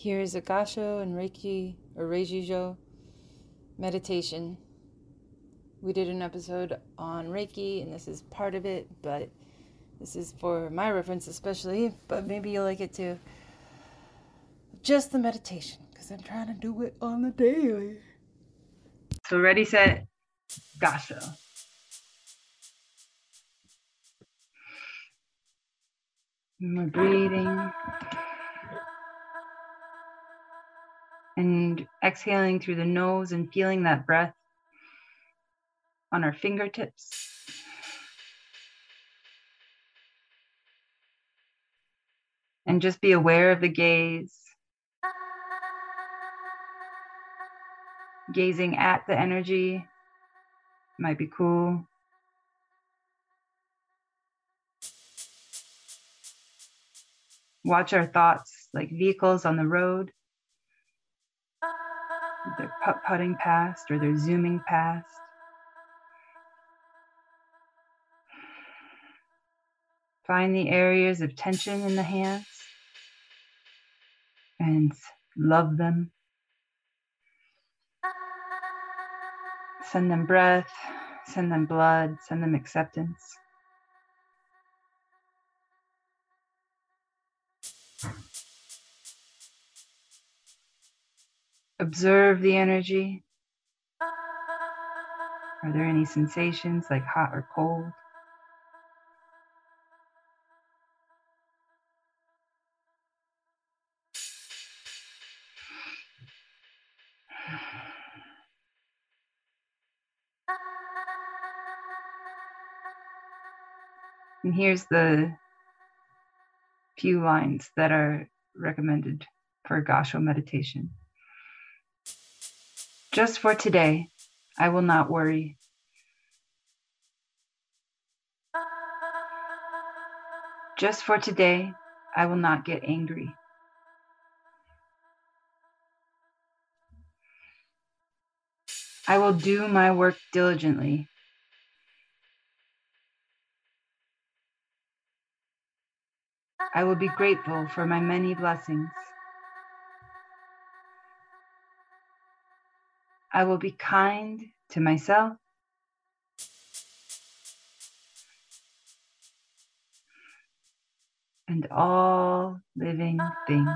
Here's a Gasho and Reiki or Reiji-ho meditation. We did an episode on Reiki, and this is part of it, but this is for my reference, especially, but maybe you'll like it too. Just the meditation, because I'm trying to do it on the daily. So, ready, set, Gasho. And we're breathing. And exhaling through the nose and feeling that breath on our fingertips. And just be aware of the gaze, gazing at the energy might be cool. Watch our thoughts like vehicles on the road they're putt putting past or they're zooming past. Find the areas of tension in the hands and love them. Send them breath, send them blood, send them acceptance. Observe the energy. Are there any sensations like hot or cold? And here's the few lines that are recommended for Gasho meditation. Just for today, I will not worry. Just for today, I will not get angry. I will do my work diligently. I will be grateful for my many blessings. I will be kind to myself. And all living things.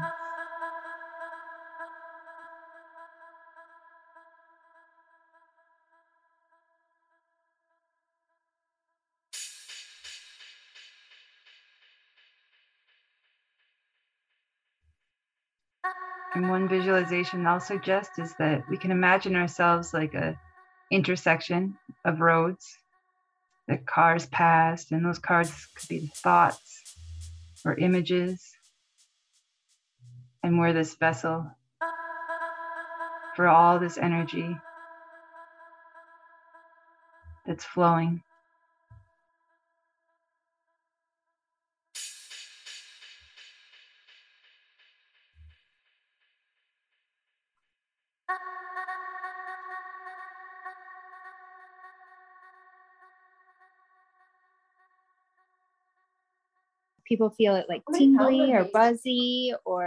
One visualization I'll suggest is that we can imagine ourselves like a intersection of roads that cars passed, and those cars could be thoughts or images. And we're this vessel for all this energy that's flowing. People feel it like tingly or buzzy or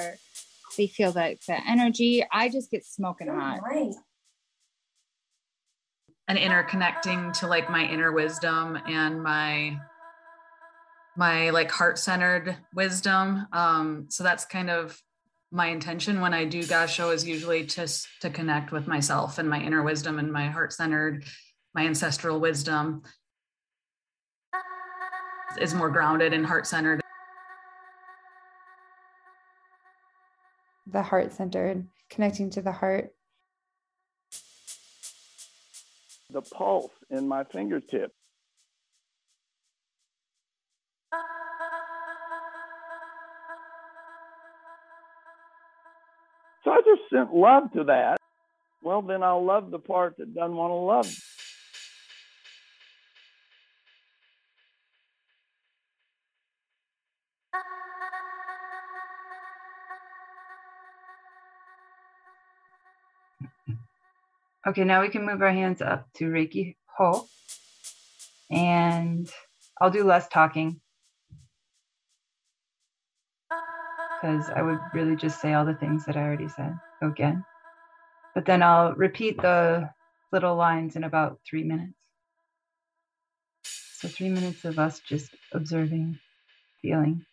they feel like the energy. I just get smoking hot. And interconnecting to like my inner wisdom and my my like heart-centered wisdom. Um, so that's kind of my intention when I do Gasho is usually just to connect with myself and my inner wisdom and my heart-centered, my ancestral wisdom is more grounded and heart-centered the heart centered, connecting to the heart. The pulse in my fingertip. So I just sent love to that. Well, then I'll love the part that doesn't want to love. Okay, now we can move our hands up to Reiki Ho. And I'll do less talking. because I would really just say all the things that I already said again. But then I'll repeat the little lines in about three minutes. So, three minutes of us just observing, feeling.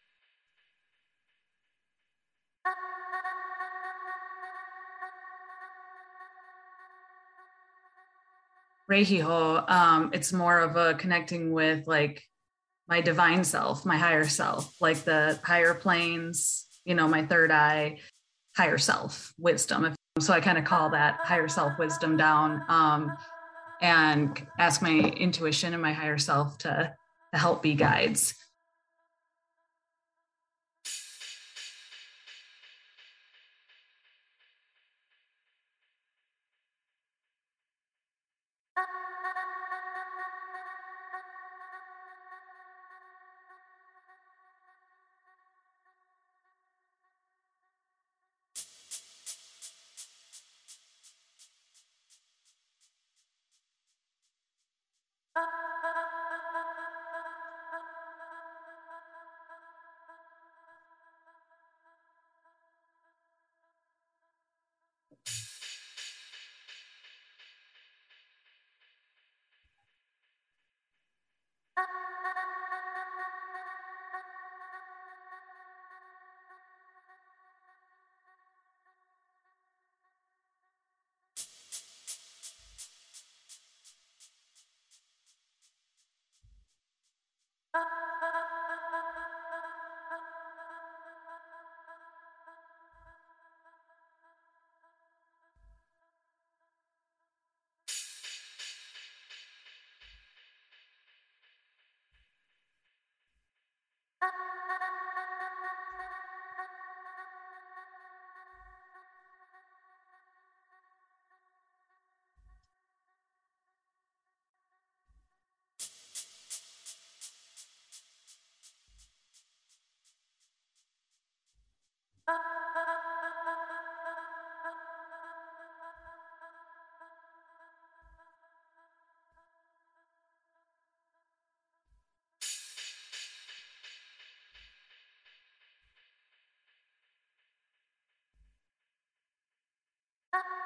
Reikiho, um, it's more of a connecting with like my divine self, my higher self, like the higher planes, you know, my third eye, higher self wisdom. So I kind of call that higher self wisdom down um, and ask my intuition and my higher self to, to help be guides. あ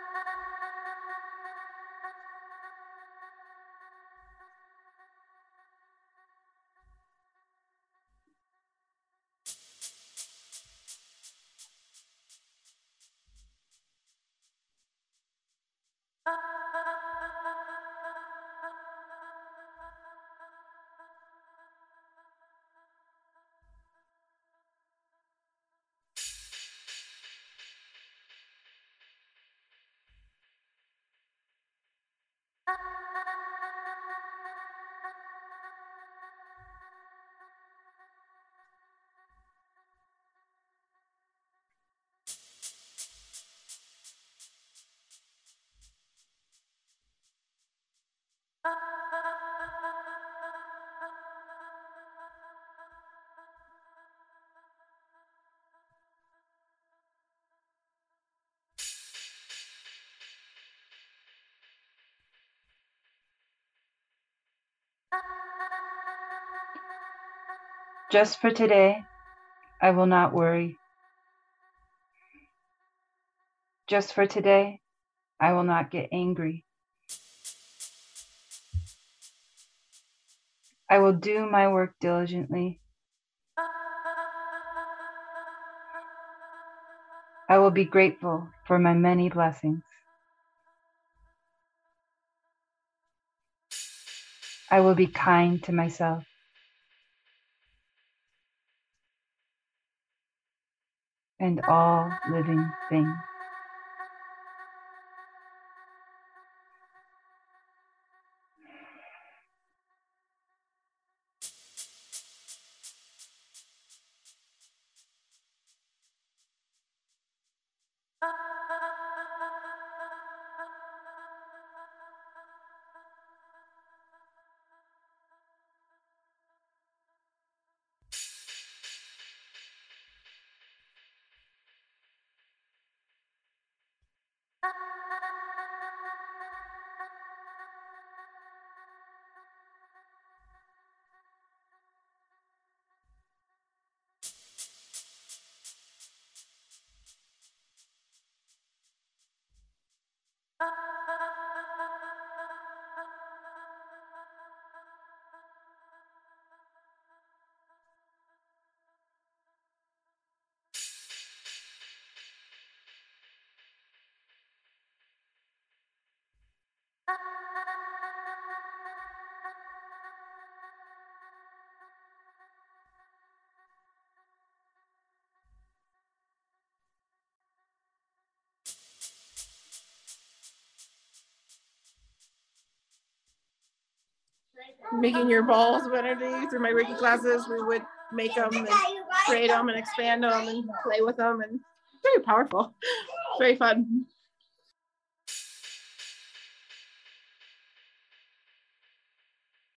Just for today, I will not worry. Just for today, I will not get angry. I will do my work diligently. I will be grateful for my many blessings. I will be kind to myself. And all living things. Making your balls of energy through my Reiki classes. We would make them and create them and expand them and play with them, and very powerful, very fun.